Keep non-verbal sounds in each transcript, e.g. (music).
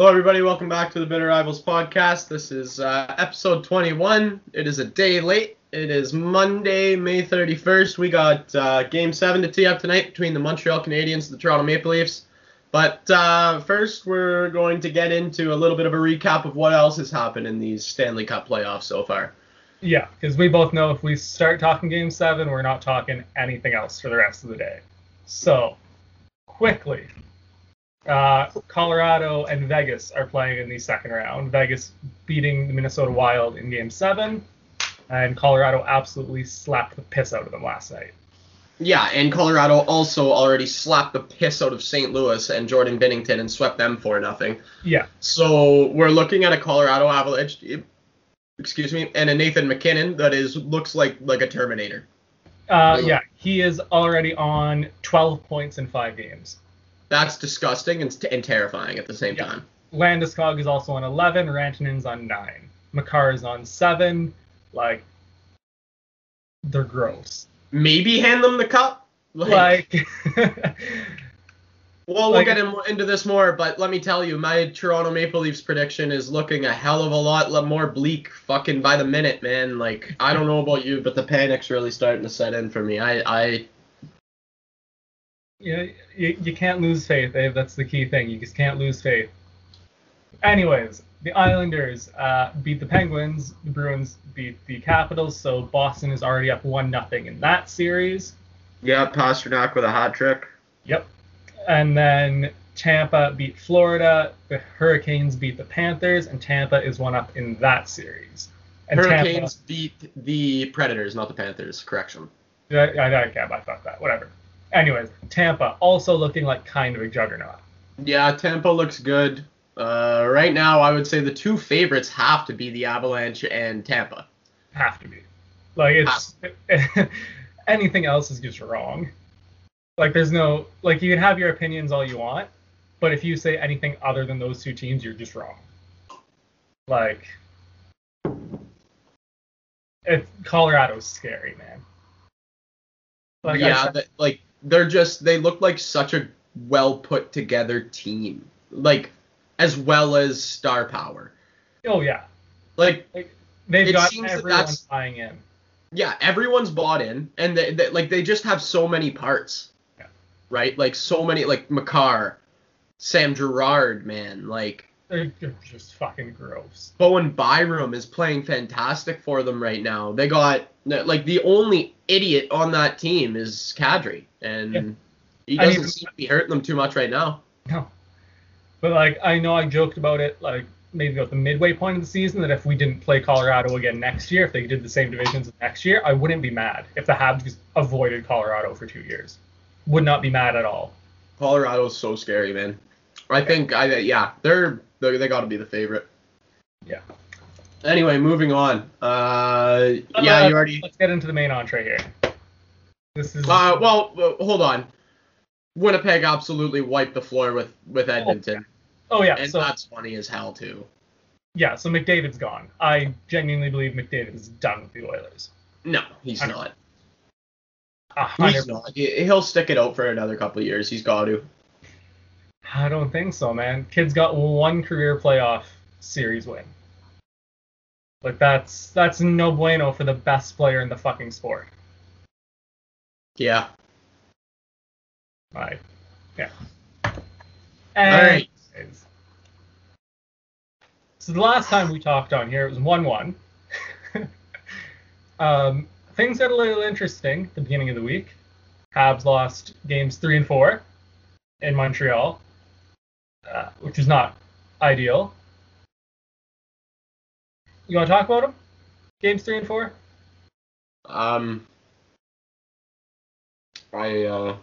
Hello, everybody. Welcome back to the Bitter Rivals podcast. This is uh, episode 21. It is a day late. It is Monday, May 31st. We got uh, Game 7 to tee up tonight between the Montreal Canadiens and the Toronto Maple Leafs. But uh, first, we're going to get into a little bit of a recap of what else has happened in these Stanley Cup playoffs so far. Yeah, because we both know if we start talking Game 7, we're not talking anything else for the rest of the day. So, quickly, uh, Colorado and Vegas are playing in the second round. Vegas beating the Minnesota Wild in Game 7, and Colorado absolutely slapped the piss out of them last night. Yeah, and Colorado also already slapped the piss out of St. Louis and Jordan Binnington and swept them for nothing. Yeah. So we're looking at a Colorado Avalanche, excuse me, and a Nathan MacKinnon that is looks like like a Terminator. Uh, yeah, he is already on 12 points in five games. That's disgusting and, and terrifying at the same Yeah. time. Landeskog is also on 11, Rantanen's on 9. Makar is on 7. Like, they're gross. Maybe hand them the cup. Like, (laughs) Well, we'll Like- get in, into this more, but let me tell you, my Toronto Maple Leafs prediction is looking a hell of a lot more bleak fucking by the minute, man. Like, I don't know about you, but the panic's really starting to set in for me. I, I, you, you, you can't lose faith, Dave. That's the key thing. You just can't lose faith. Anyways, the Islanders uh, beat the Penguins. The Bruins beat the Capitals. So Boston is already up 1 nothing in that series. yeah, Pastrnak with a hot trick. Yep. And then Tampa beat Florida. The Hurricanes beat the Panthers, and Tampa is one up in that series. And Hurricanes beat the Predators, not the Panthers. Correction. Tampa, I, I, I, I thought that. Whatever. Anyways, Tampa also looking like kind of a juggernaut. Yeah, Tampa looks good. Uh, right now, I would say the two favorites have to be the Avalanche and Tampa. Have to be. Like it's (laughs) anything else is just wrong. Like there's no like you can have your opinions all you want, but if you say anything other than those two teams, you're just wrong. Like it's Colorado's scary, man. Like yeah, said- th- like they're just they look like such a well put together team, like as well as star power. oh yeah. Like They've It got seems that everyone that's- buying in. yeah, everyone's bought in, and they, they like they just have so many parts, Yeah. right? Like so many, like Makar, Sam Girard, man, like They're, they're just fucking gross. Bowen Byram is playing fantastic for them right now. They got like the only idiot on that team is Kadri, and Yeah. he doesn't seem to be hurting them too much right now. No. But like I know I joked about it like maybe about the midway point of the season that if we didn't play Colorado again next year, if they did the same divisions next year, I wouldn't be mad if the Habs avoided Colorado for two years. Would not be mad at all. Colorado's so scary, man. I think I yeah, they're, they're they got to be the favorite. Yeah. Anyway, moving on. Uh, yeah, Uh, you already. Let's get into the main entree here. This is Uh, well, hold on. Winnipeg absolutely wiped the floor with with Edmonton, oh yeah, and so that's funny as hell too. yeah, so McDavid's gone. I genuinely believe McDavid is done with the Oilers. No, he's I- not. He's not. He- He'll stick it out for another couple of years. He's got to. I don't think so, man. Kid's got one career playoff series win. Like that's that's no bueno for the best player in the fucking sport. Yeah. Right. Yeah. All And right. So the last time we talked on here, it was one-one. (laughs) um, things got a little interesting at the beginning of the week. Habs lost games three and four in Montreal, uh, which is not ideal. You want to talk about them? Games three and four. Um. I uh.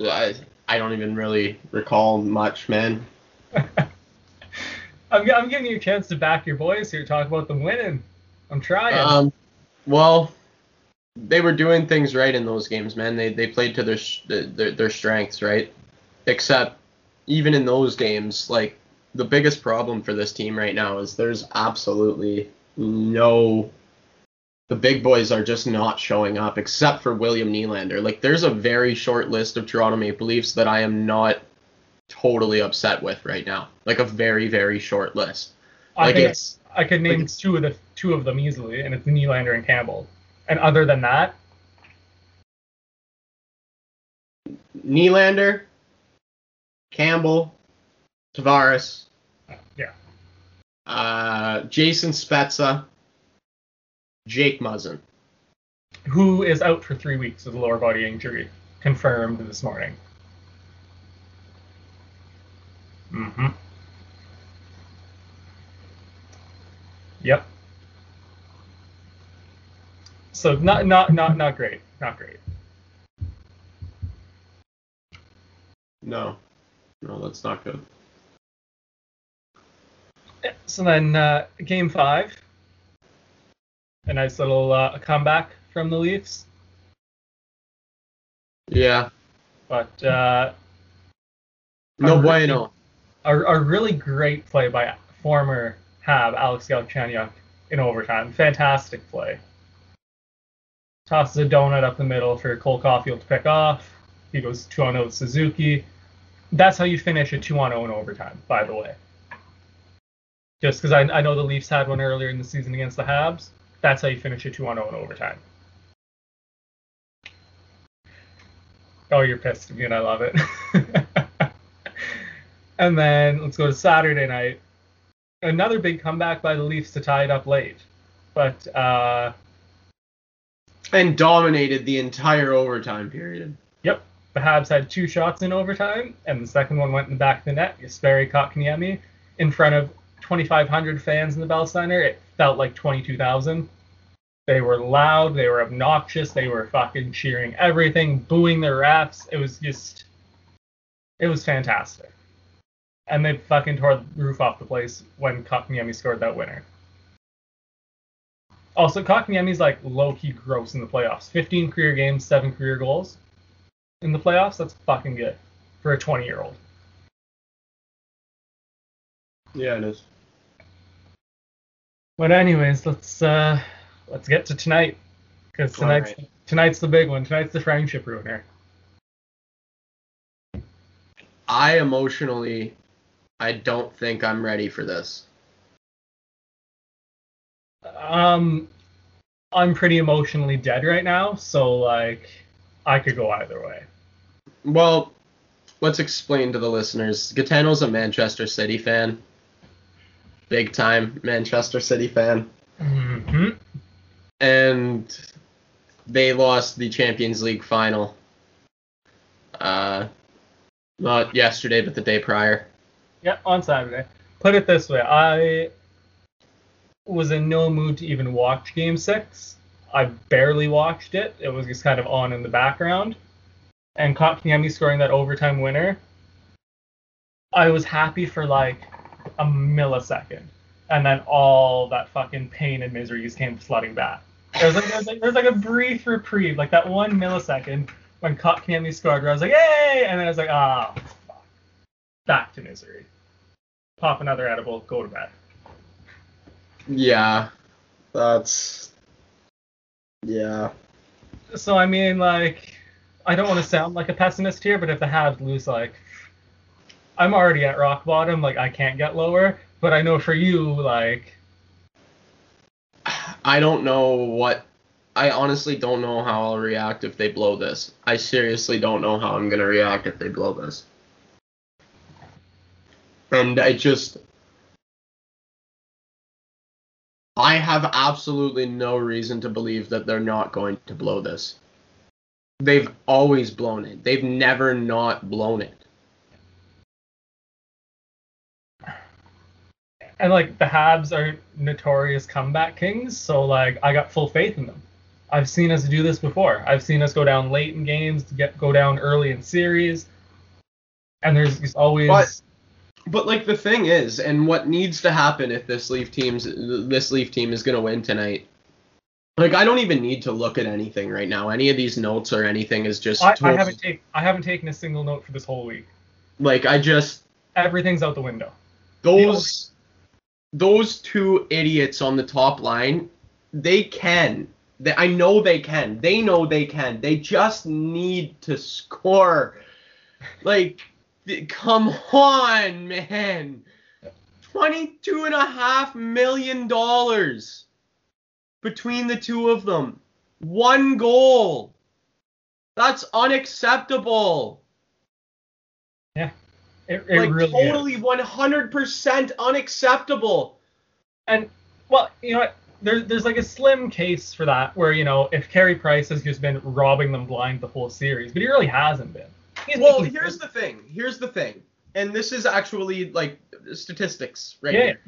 I I don't even really recall much, man. (laughs) I'm, I'm giving you a chance to back your boys here. Talk about them winning. I'm trying. Um, well, they were doing things right in those games, man. They they played to their their, their strengths, right? Except even in those games, like the biggest problem for this team right now is there's absolutely no the big boys are just not showing up except for William Nylander. Like there's a very short list of Toronto Maple Leafs that I am not totally upset with right now. Like a very very short list. I Like think it's I could name like- two of the two of them easily, and it's Nylander and Campbell. And other than that, Nylander, Campbell, Tavares, yeah, uh, Jason Spezza, Jake Muzzin. who is out for three weeks with a lower body injury, confirmed this morning. Mm-hmm. Yep. So not not not not great, not great. No, no, that's not good. So then, uh, game five, a nice little uh, comeback from the Leafs, Yeah, but uh, no really- bueno. a, a really great play by former Hab Alex Galchenyuk in overtime. Fantastic play. Tosses a donut up the middle for Cole Caufield to pick off. He goes 2 on 0 with Suzuki. That's how you finish a 2 on 0 in overtime, by the way. Just because I, I know the Leafs had one earlier in the season against the Habs. That's how you finish a 2 on 0 in overtime. Oh, you're pissed at me, and I love it. (laughs) and then let's go to Saturday night. Another big comeback by the Leafs to tie it up late. But uh, And dominated the entire overtime period. Yep. The Habs had two shots in overtime, and the second one went in the back of the net. Jesperi Kotkaniemi in front of 2,500 fans in the Bell Center. It felt like 22,000. They were loud. They were obnoxious. They were fucking cheering everything, booing the refs. It was just, it was fantastic. And they fucking tore the roof off the place when Kotkaniemi scored that winner. Also, Kotkaniemi's like low key gross in the playoffs. 15 career games, seven career goals in the playoffs. That's fucking good for a 20 year old. Yeah, it is. But anyways, let's uh let's get to tonight because tonight's right. tonight's the big one. Tonight's the friendship ruiner. I emotionally, I don't think I'm ready for this. Um, I'm pretty emotionally dead right now, so like I could go either way. Well, let's explain to the listeners. Gaetano's a Manchester City fan. Big time Manchester City fan. hmm And they lost the Champions League final. Uh, not yesterday, but the day prior. Yeah, on Saturday. Put it this way, I was in no mood to even watch Game Six. I barely watched it. It was just kind of on in the background. And caught Kotkaniemi scoring that overtime winner. I was happy for like a millisecond, and then all that fucking pain and misery just came flooding back. There's like there's like, there's like a brief reprieve, like that one millisecond when Kotkaniemi scored, where I was like, "Yay!" and then I was like, "Ah, fuck." back to misery. Pop another edible, go to bed. Yeah, that's. Yeah. So I mean, like, I don't want to sound like a pessimist here, but if the Habs lose, like, I'm already at rock bottom. Like, I can't get lower. But I know for you, like, I don't know what. I honestly don't know how I'll react if they blow this. I seriously don't know how I'm gonna react if they blow this. And I just. I have absolutely no reason to believe that they're not going to blow this. They've always blown it. They've never not blown it. And like the Habs are notorious comeback kings. So like, I got full faith in them. I've seen us do this before. I've seen us go down late in games, to get go down early in series, and there's always. But- But like the thing is, and what needs to happen if this Leaf team's this Leaf team is gonna win tonight. Like I don't even need to look at anything right now. Any of these notes or anything is just I, I haven't taken I haven't taken a single note for this whole week. like I just Everything's out the window. those those two idiots on the top line, they can. They, I know they can. They know they can. They just need to score. Like Come on, man. Twenty-two and a half million dollars between the two of them. One goal. That's unacceptable. It, it like really is. totally 100% unacceptable. And well, you know what? There, there's like a slim case for that where you know if Carey Price has just been robbing them blind the whole series, but he really hasn't been. He's Well, here's the thing. Here's the thing. And this is actually like statistics right Yeah. here.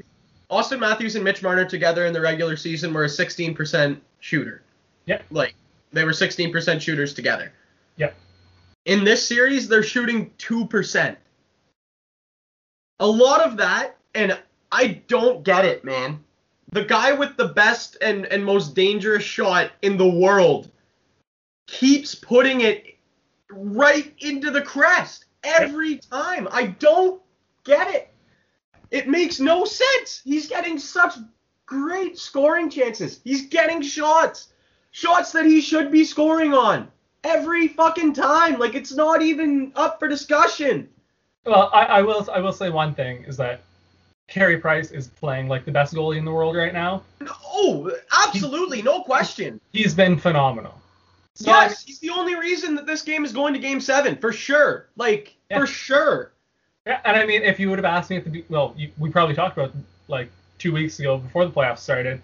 Auston Matthews and Mitch Marner together in the regular season were a 16% shooter. Yeah. Like they were 16% shooters together. Yep. In this series, they're shooting 2%. A lot of that, and I don't get it, man. The guy with the best and, and most dangerous shot in the world keeps putting it right into the crest every time. I don't get it. It makes no sense. He's getting such great scoring chances. He's getting shots. Shots that he should be scoring on every fucking time. Like it's not even up for discussion. Well, I, I will I will say one thing is that Carey Price is playing like the best goalie in the world right now. Oh, absolutely, no question. He's been phenomenal. So, I Yes, he's the only reason that this game is going to game seven, for sure. Like, Yeah. for sure. Yeah, and I mean, if you would have asked me at the well, you, we probably talked about like two weeks ago before the playoffs started.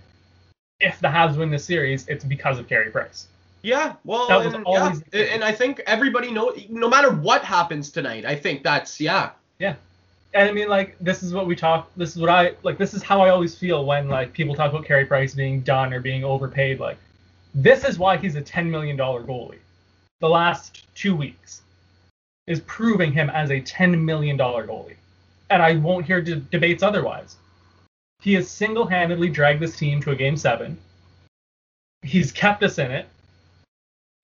If the Habs win this series, it's because of Carey Price. Yeah, well, and, yeah, and I think everybody know, no matter what happens tonight, I think that's yeah. yeah. And I mean, like, this is what we talk. This is what I like. This is how I always feel when like people talk about Carey Price being done or being overpaid. Like, this is why he's a ten million dollar goalie. The last two weeks is proving him as a ten million dollar goalie, and I won't hear de- debates otherwise. He has single-handedly dragged this team to a game seven. He's kept us in it,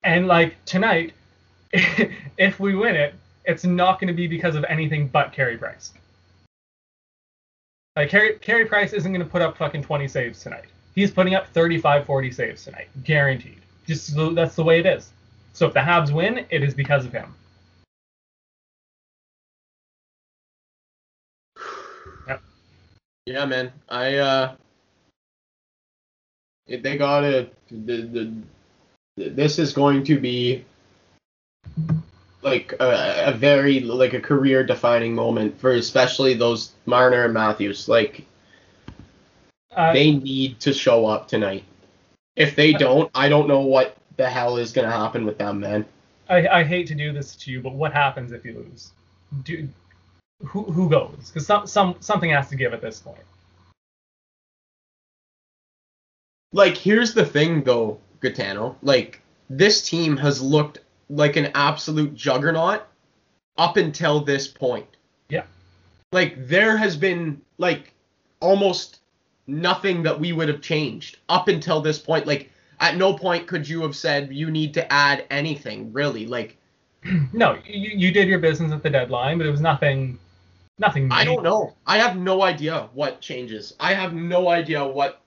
and like tonight, (laughs) if we win it, it's not going to be because of anything but Carey Price. Like Carey, Carey Price isn't going to put up fucking 20 saves tonight. He's putting up 35, 40 saves tonight, guaranteed. Just the- that's the way it is. So if the Habs win, it is because of him. Yeah, man. I uh, it- they got it, The, the, this is going to be like a, a very like a career defining moment for especially those Marner and Matthews. Like Uh, they need to show up tonight. If they don't, I don't know what the hell is gonna happen with them, man. I, I hate to do this to you, but what happens if you lose? Do, who who goes? Because some some something has to give at this point. Like, here's the thing, though, Gaetano. Like, this team has looked like an absolute juggernaut up until this point. Yeah. Like, there has been, like, almost nothing that we would have changed up until this point. Like, at no point could you have said you need to add anything, really. Like, (clears throat) No, you, you did your business at the deadline, but it was nothing nothing. I don't know. I have no idea what changes. I have no idea what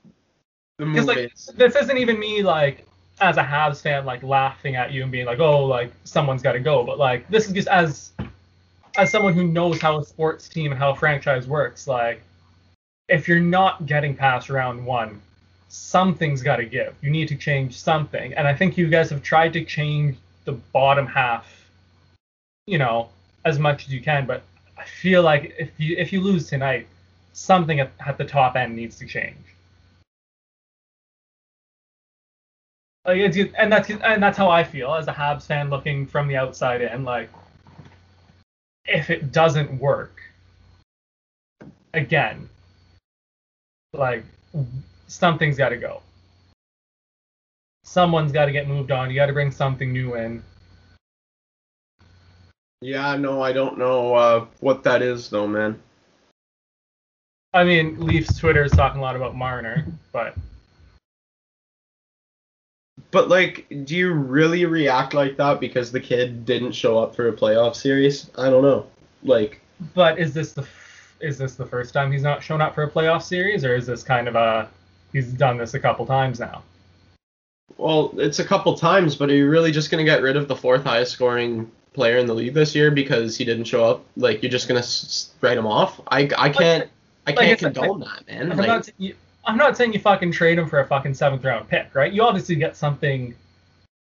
the move like is. this isn't even me like as a Habs fan like laughing at you and being like, oh, like someone's got to go. But like this is just as as someone who knows how a sports team and how a franchise works. Like if you're not getting past round one, something's got to give. You need to change something. And I think you guys have tried to change the bottom half, you know, as much as you can. But I feel like if you if you lose tonight, something at, at the top end needs to change. Like it's, and that's and that's how I feel as a Habs fan looking from the outside in. Like, if it doesn't work, again, like something's got to go. Someone's got to get moved on. You got to bring something new in. Yeah, no, I don't know uh, what that is, though, man. I mean, Leafs Twitter is talking a lot about Marner, but But like, do you really react like that because the kid didn't show up for a playoff series? I don't know. Like, but is this the f- is this the first time he's not shown up for a playoff series, or is this kind of a he's done this a couple times now? well, it's a couple times, but are you really just gonna get rid of the fourth highest scoring player in the league this year because he didn't show up? Like you're just gonna s- write him off? I I can't I can't I said, condone that, man. I'm Like, not, I'm not saying you fucking trade him for a fucking seventh round pick, right? You obviously get something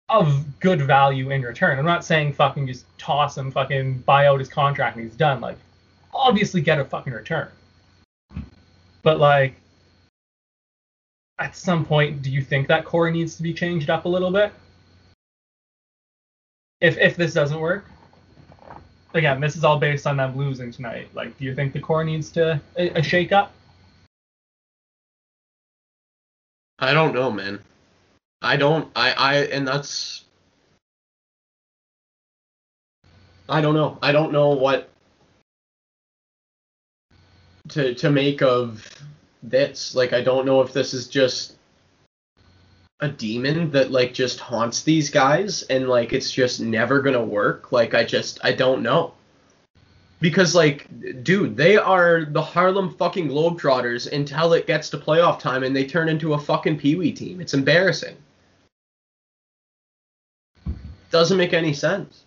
of good value in return. I'm not saying fucking just toss him, fucking buy out his contract and he's done. Like, obviously get a fucking return. But like, at some point, do you think that core needs to be changed up a little bit? If if this doesn't work, again, this is all based on them losing tonight. Like, do you think the core needs to a, a shake up? I don't know, man. I don't. I I and that's. I don't know. I don't know what to to make of this. Like I don't know if this is just a demon that like just haunts these guys and like it's just never to work. Like I just I don't know. Because like dude, they are the Harlem fucking Globetrotters until it gets to playoff time and they turn into a fucking peewee team. It's embarrassing. Doesn't make any sense.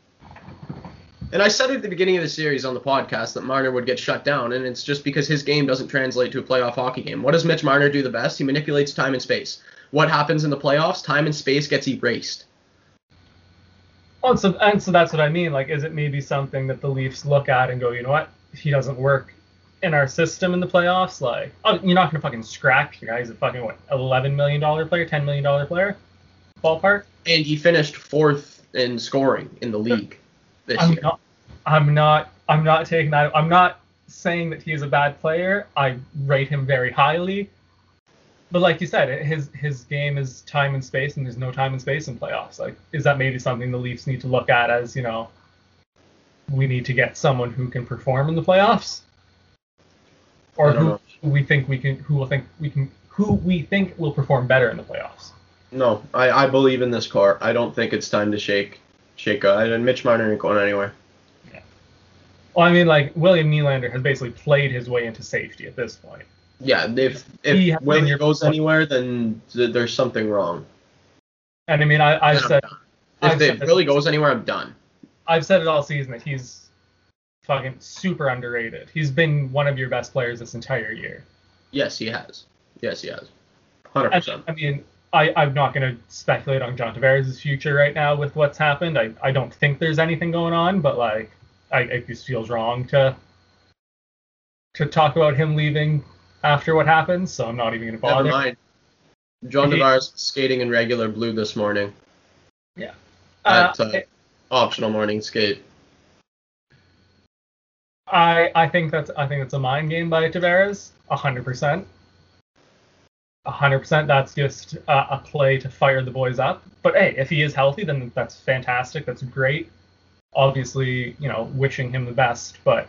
And I said at the beginning of the series on the podcast that Marner would get shut down, and it's just because his game doesn't translate to a playoff hockey game. What does Mitch Marner do the best? He manipulates time and space. What happens in the playoffs? Time and space gets erased. And so and so that's what I mean. Like, is it maybe something that the Leafs look at and go, you know what? If he doesn't work in our system in the playoffs, like, oh, you're not gonna fucking scratch the guy. He's a fucking what, eleven million dollar player, ten million dollar player, ballpark. And he finished fourth in scoring in the league this I'm year. not. I'm not. I'm not taking that. I'm not saying that he's a bad player. I rate him very highly. But like you said, his his game is time and space, and there's no time and space in playoffs. Like, is that maybe something the Leafs need to look at as you know, we need to get someone who can perform in the playoffs, or who know. we think we can, who will think we can, who we think will perform better in the playoffs. No, I, I believe in this car. I don't think it's time to shake shake uh, and Mitch Marner ain't going anywhere. Well, I mean, like William Nylander has basically played his way into safety at this point. Yeah, if He if has been Willie your- goes anywhere, then th- there's something wrong. And I mean, I, I've said. If I've said this- goes anywhere, I'm done. I've said it all season that he's fucking super underrated. He's been one of your best players this entire year. Yes, he has. Yes, he has. Hundred I, percent. I mean, I, I'm not going to speculate on John Tavares' future right now with what's happened. I, I don't think there's anything going on, but like, I, it just feels wrong to to talk about him leaving after what happened. So I'm not even going to bother. Never mind. John He- Tavares skating in regular blue this morning Uh, at uh, optional morning skate. I I think that's I think it's a mind game by Tavares, hundred percent. hundred percent. That's just uh, a play to fire the boys up. But hey, if he is healthy, then that's fantastic. That's great. Obviously, you know, wishing him the best, but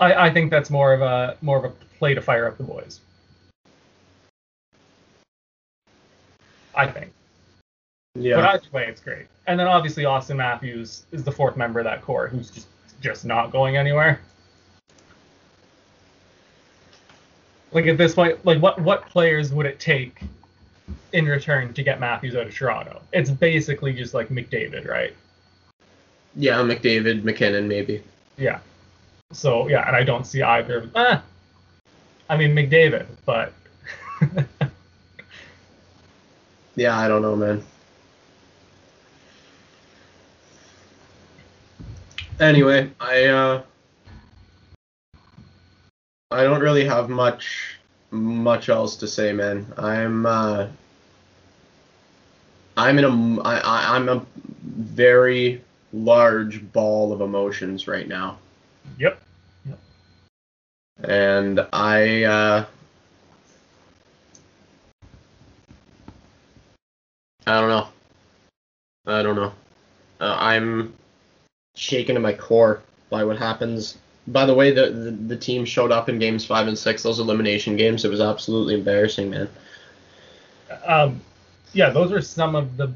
I I think that's more of a more of a play to fire up the boys. I think. Yeah. But either way, it's great. And then obviously Auston Matthews is the fourth member of that core who's just just not going anywhere. Like at this point, like what what players would it take in return to get Matthews out of Toronto? It's basically just like McDavid, right? yeah, McDavid, MacKinnon, maybe. Yeah. So yeah, and I don't see either. Ah, I mean McDavid, but (laughs) Yeah, I don't know, man. Anyway, I uh I don't really have much much else to say, man. I'm uh I'm in a I, I I'm a very large ball of emotions right now. yep. And I uh, I don't know. I don't know. Uh, I'm shaken to my core by what happens. By the way, the, the the team showed up in games five and six, those elimination games. It was absolutely embarrassing, man. Um, yeah, those were some of the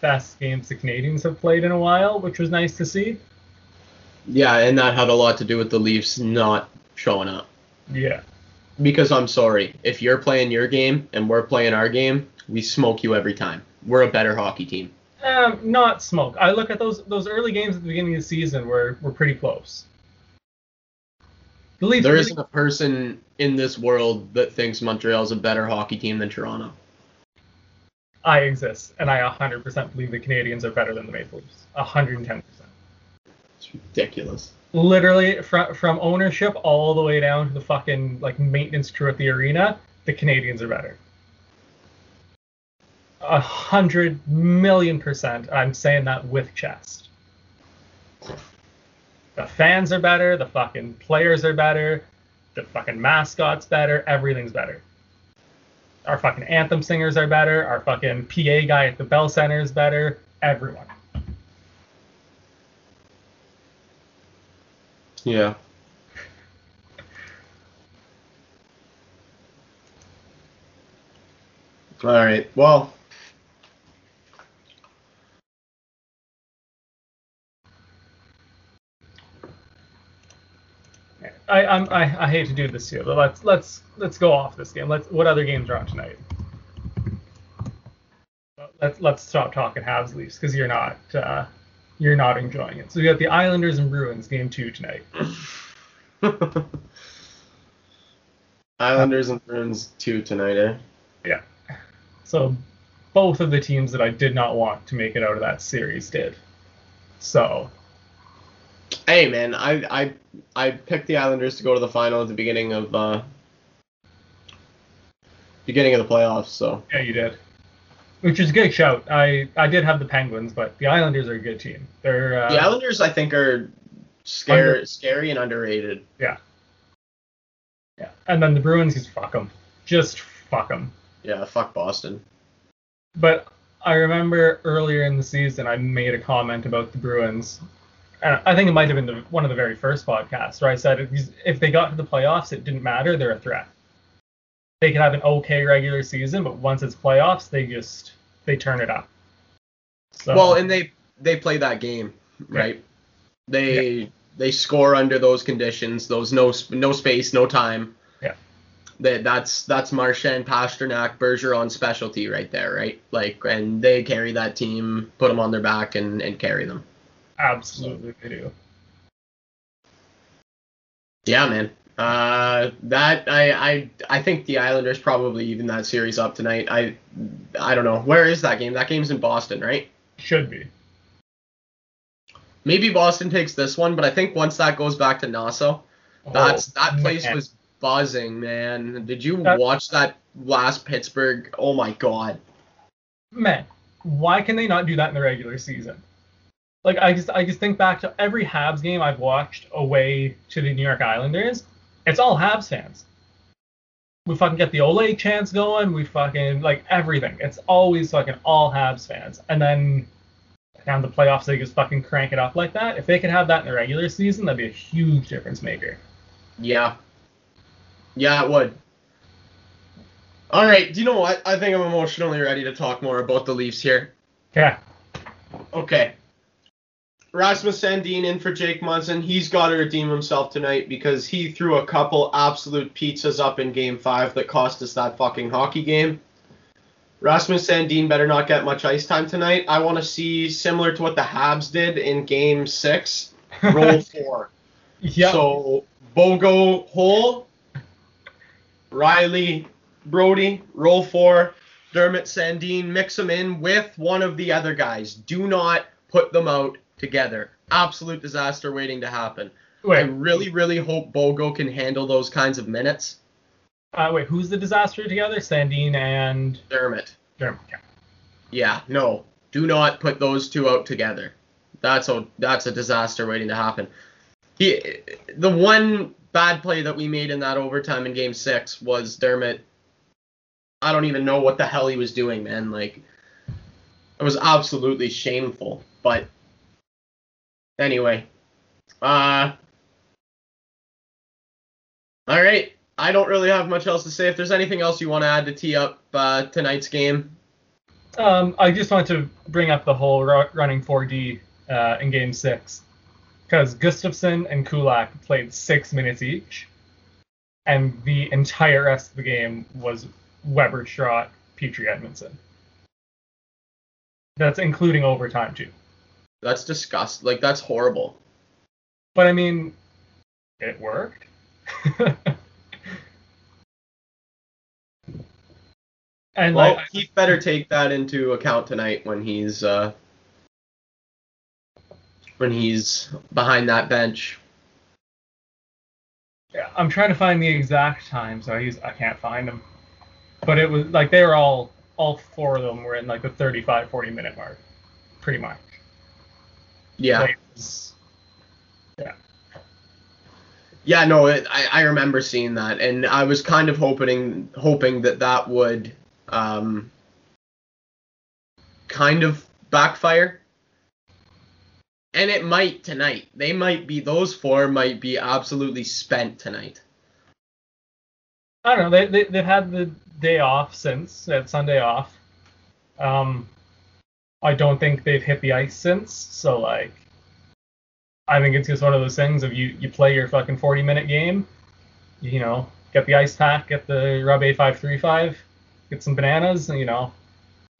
best games the Canadiens have played in a while, which was nice to see. Yeah, and that had a lot to do with the Leafs not showing up. Yeah. Because I'm sorry, if you're playing your game and we're playing our game, we smoke you every time. We're a better hockey team. Um, not smoke. I look at those those early games at the beginning of the season were were pretty close. The Leafs there isn't a person in this world that thinks Montreal is a better hockey team than Toronto. I exist, and I 100% believe the Canadiens are better than the Maple Leafs. 110%. It's ridiculous. Literally, from from ownership all the way down to the fucking like maintenance crew at the arena, the Canadiens are better. A hundred million percent. I'm saying that with chest. The fans are better. The fucking players are better. The fucking mascots better. Everything's better. Our fucking anthem singers are better. Our fucking PA guy at the Bell Center is better. Everyone. Yeah. All right. Well, I, I'm, I I hate to do this to you, but let's let's let's go off this game. Let's what other games are on tonight? Let's let's stop talking Habs Leafs because you're not uh, you're not enjoying it. So we got the Islanders and Bruins game two tonight. (laughs) Islanders and Bruins two tonight, eh? Yeah. So both of the teams that I did not want to make it out of that series did. So Hey man, I I I picked the Islanders to go to the final at the beginning of uh beginning of the playoffs, so. Yeah, you did. Which is a good shout. I I did have the Penguins, but the Islanders are a good team. They're uh, The Islanders I think are scary under- scary and underrated. Yeah. Yeah. And then the Bruins just fuck them. Just fuck them. Yeah, fuck Boston. But I remember earlier in the season I made a comment about the Bruins I think it might have been the, one of the very first podcasts where I said if they got to the playoffs, it didn't matter. They're a threat. They could have an okay regular season, but once it's playoffs, they just they turn it up. So, well, and they they play that game right. Yeah. They yeah. they score under those conditions, those no no space, no time. Yeah. That that's that's Marchand, Pastrnak, Bergeron specialty right there, right? Like, and they carry that team, put them on their back, and and carry them. Absolutely, they do. Yeah, man. Uh, that I I I think the Islanders probably even that series up tonight. I I don't know where is that game. That game's in Boston, right? Should be. Maybe Boston takes this one, but I think once that goes back to Nassau, oh, that's that place man. was buzzing, man. Did you that, watch that last Pittsburgh? Oh my god. Man, why can they not do that in the regular season? like I just I just think back to every Habs game I've watched away to the New York Islanders. It's all Habs fans. We fucking get the Ole chants going. We fucking like everything. It's always fucking all Habs fans. And then down the playoffs, they just fucking crank it up like that. If they could have that in the regular season, that'd be a huge difference maker. Yeah. Yeah, it would. All right. Do you know what? I think I'm emotionally ready to talk more about the Leafs here. Yeah. Okay. Rasmus Sandin in for Jake Muzzin. He's got to redeem himself tonight because he threw a couple absolute pizzas up in game five that cost us that fucking hockey game. Rasmus Sandin better not get much ice time tonight. I want to see similar to what the Habs did in game six, roll (laughs) four. Yeah. So Bogo Holl, Rielly Brodie, roll four, Dermott Sandin, mix them in with one of the other guys. Do not put them out together. Absolute disaster waiting to happen. Wait. I really, really hope Bogo can handle those kinds of minutes. Uh, wait, who's the disaster together? Sandin and Dermott. Dermott. Yeah. yeah, no. Do not put those two out together. That's a that's a disaster waiting to happen. He, the one bad play that we made in that overtime in Game Six was Dermott. I don't even know what the hell he was doing, man. Like, it was absolutely shameful. But Anyway, uh, all right. I don't really have much else to say. If there's anything else you want to add to tee up uh, tonight's game, um, I just want to bring up the whole running 4D uh, in Game Six because Gustafsson and Kulak played six minutes each, and the entire rest of the game was Weber, Strott, Petry, Edmundson. That's including overtime too. That's disgust. Like that's horrible. But I mean, it worked. (laughs) and Well, like, he better take that into account tonight when he's uh, when he's behind that bench. Yeah, I'm trying to find the exact time, so I use I can't find them. But it was like they were all all four of them were in like the 35 40 minute mark, pretty much. Yeah. Like, it was- yeah. Yeah, no, it, I, I remember seeing that, and I was kind of hoping hoping that that would um, kind of backfire, and it might tonight. They might be those four might be absolutely spent tonight. I don't know. They, they they've had the day off since that Sunday off. Um, I don't think they've hit the ice since. So like, I think it's just one of those things of you you play your fucking 40 minute game, you know, get the ice pack, get the Rub A535, get some bananas, and you know,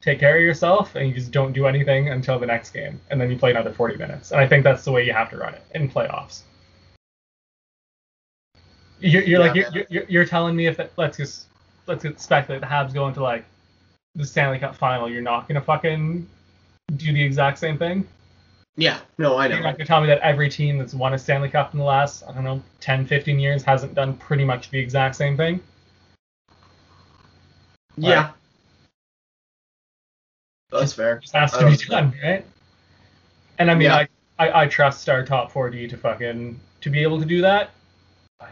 take care of yourself, and you just don't do anything until the next game, and then you play another 40 minutes. And I think that's the way you have to run it in playoffs. You're, you're like you're, you're, you're telling me if let's just let's just speculate the Habs go into like the Stanley Cup final, you're not gonna fucking do the exact same thing. Yeah, no, I know. You're know. not gonna tell me that every team that's won a Stanley Cup in the last I don't know 10, 15 years hasn't done pretty much the exact same thing. Yeah, that's fair. It just has to be done, right? And I mean, Yeah. I, I I trust our top 4D to fucking to be able to do that. I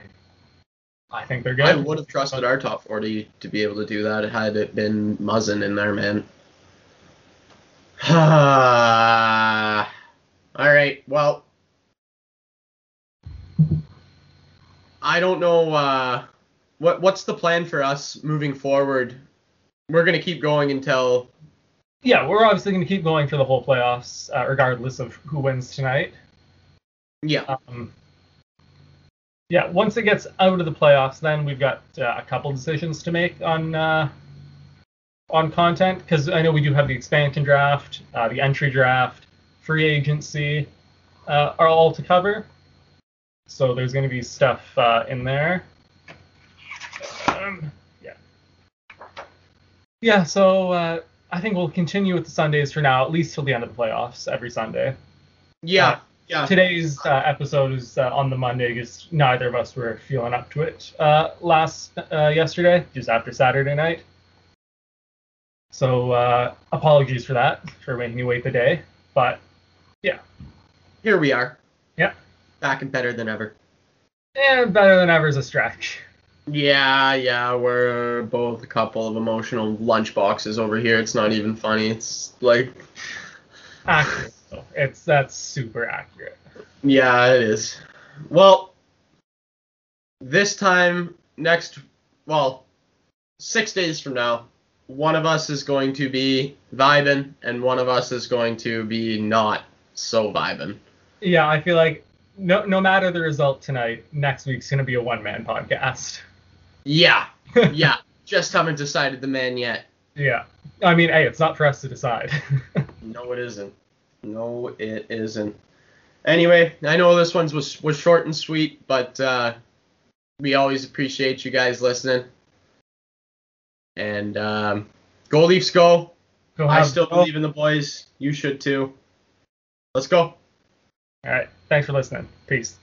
I think they're good. I would have trusted our top 40 to be able to do that had it been Muzzin in there, man. (sighs) All right, well, I don't know uh, what what's the plan for us moving forward. We're gonna keep going until Yeah, we're obviously going to keep going for the whole playoffs, uh, regardless of who wins tonight. yeah, Um, yeah, once it gets out of the playoffs, then we've got uh, a couple decisions to make on uh, on content because I know we do have the expansion draft, uh, the entry draft, free agency uh, are all to cover. So there's going to be stuff uh, in there. Um, yeah. Yeah, so uh, I think we'll continue with the Sundays for now, at least till the end of the playoffs, every Sunday yeah, yeah. today's uh, episode is uh, on the Monday because neither of us were feeling up to it uh, last uh, yesterday, just after Saturday night. So uh, apologies for that, for making you wait the day. But yeah, Here we are. Yeah. Back and better than ever. eh, better than ever is a stretch. Yeah, yeah, we're both a couple of emotional lunchboxes over here. It's not even funny. It's like, (laughs) Accurate. It's that's super accurate. yeah, it is. Well, this time next, well, six days from now, one of us is going to be vibing, and one of us is going to be not so vibing. Yeah, I feel like no no matter the result tonight, next week's gonna be a one man podcast. Yeah, (laughs) yeah. Just haven't decided the man yet. yeah. I mean, hey, it's not for us to decide. (laughs) No, it isn't. No, it isn't. Anyway, I know this one's was was short and sweet, but uh, we always appreciate you guys listening. And um, go Leafs, go! Go I still believe in the boys. You should too. Let's go. All right. Thanks for listening. Peace.